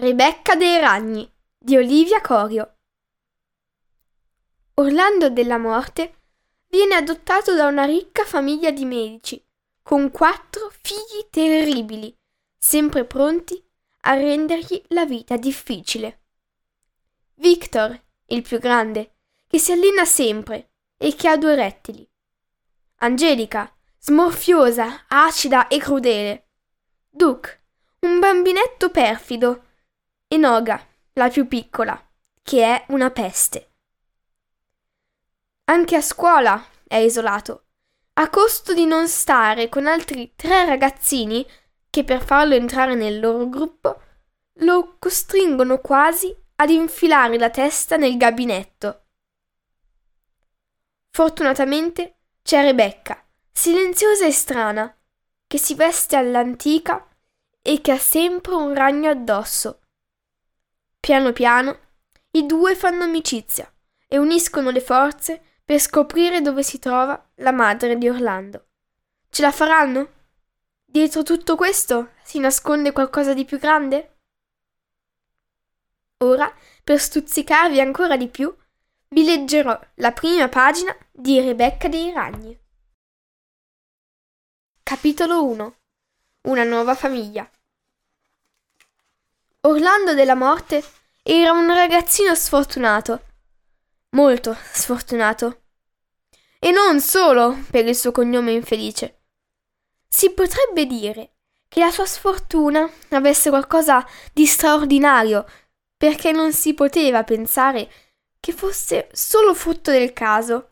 Rebecca dei Ragni di Olivia Corio. Orlando della Morte viene adottato da una ricca famiglia di medici, con quattro figli terribili, sempre pronti a rendergli la vita difficile. Victor, il più grande, che si allena sempre e che ha due rettili. Angelica, smorfiosa, acida e crudele. Duke, un bambinetto perfido, e Noga, la più piccola, che è una peste. Anche a scuola è isolato, a costo di non stare con altri tre ragazzini che per farlo entrare nel loro gruppo lo costringono quasi ad infilare la testa nel gabinetto. Fortunatamente c'è Rebecca, silenziosa e strana, che si veste all'antica e che ha sempre un ragno addosso. Piano piano i due fanno amicizia e uniscono le forze per scoprire dove si trova la madre di Orlando. Ce la faranno? Dietro tutto questo si nasconde qualcosa di più grande? Ora, per stuzzicarvi ancora di più, vi leggerò la prima pagina di Rebecca dei Ragni. Capitolo 1 Una nuova famiglia Orlando della Morte era un ragazzino sfortunato, molto sfortunato. E non solo per il suo cognome infelice. Si potrebbe dire che la sua sfortuna avesse qualcosa di straordinario, perché non si poteva pensare che fosse solo frutto del caso.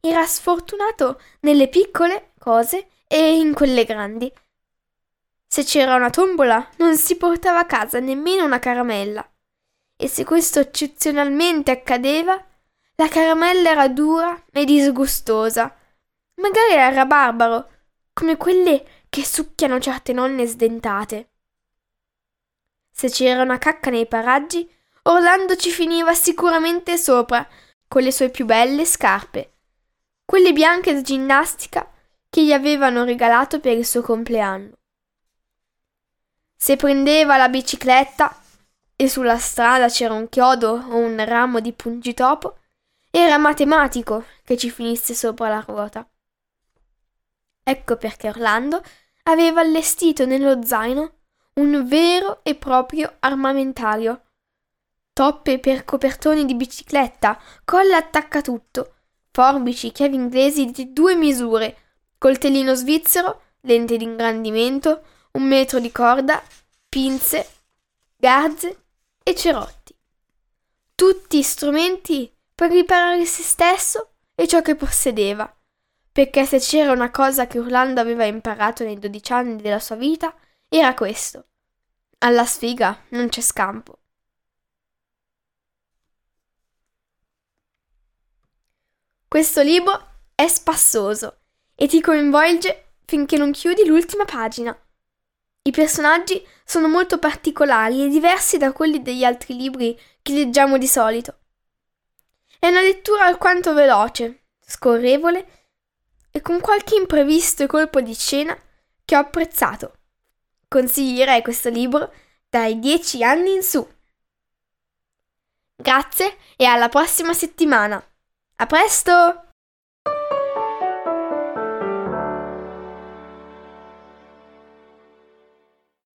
Era sfortunato nelle piccole cose e in quelle grandi. Se c'era una tombola, non si portava a casa nemmeno una caramella. E se questo eccezionalmente accadeva, la caramella era dura e disgustosa. Magari era barbaro, come quelle che succhiano certe nonne sdentate. Se c'era una cacca nei paraggi, Orlando ci finiva sicuramente sopra, con le sue più belle scarpe, quelle bianche da ginnastica che gli avevano regalato per il suo compleanno. Se prendeva la bicicletta e sulla strada c'era un chiodo o un ramo di pungitopo, era matematico che ci finisse sopra la ruota. Ecco perché Orlando aveva allestito nello zaino un vero e proprio armamentario. Toppe per copertoni di bicicletta, colla attaccatutto, forbici, chiavi inglesi di due misure, coltellino svizzero, lente d'ingrandimento, un metro di corda, pinze, garze e cerotti. Tutti strumenti per riparare se stesso e ciò che possedeva, perché se c'era una cosa che Orlando aveva imparato nei dodici anni della sua vita, era questo. Alla sfiga non c'è scampo. Questo libro è spassoso e ti coinvolge finché non chiudi l'ultima pagina. I personaggi sono molto particolari e diversi da quelli degli altri libri che leggiamo di solito. È una lettura alquanto veloce, scorrevole e con qualche imprevisto e colpo di scena che ho apprezzato. Consiglierei questo libro dai 10 anni in su. Grazie e alla prossima settimana. A presto!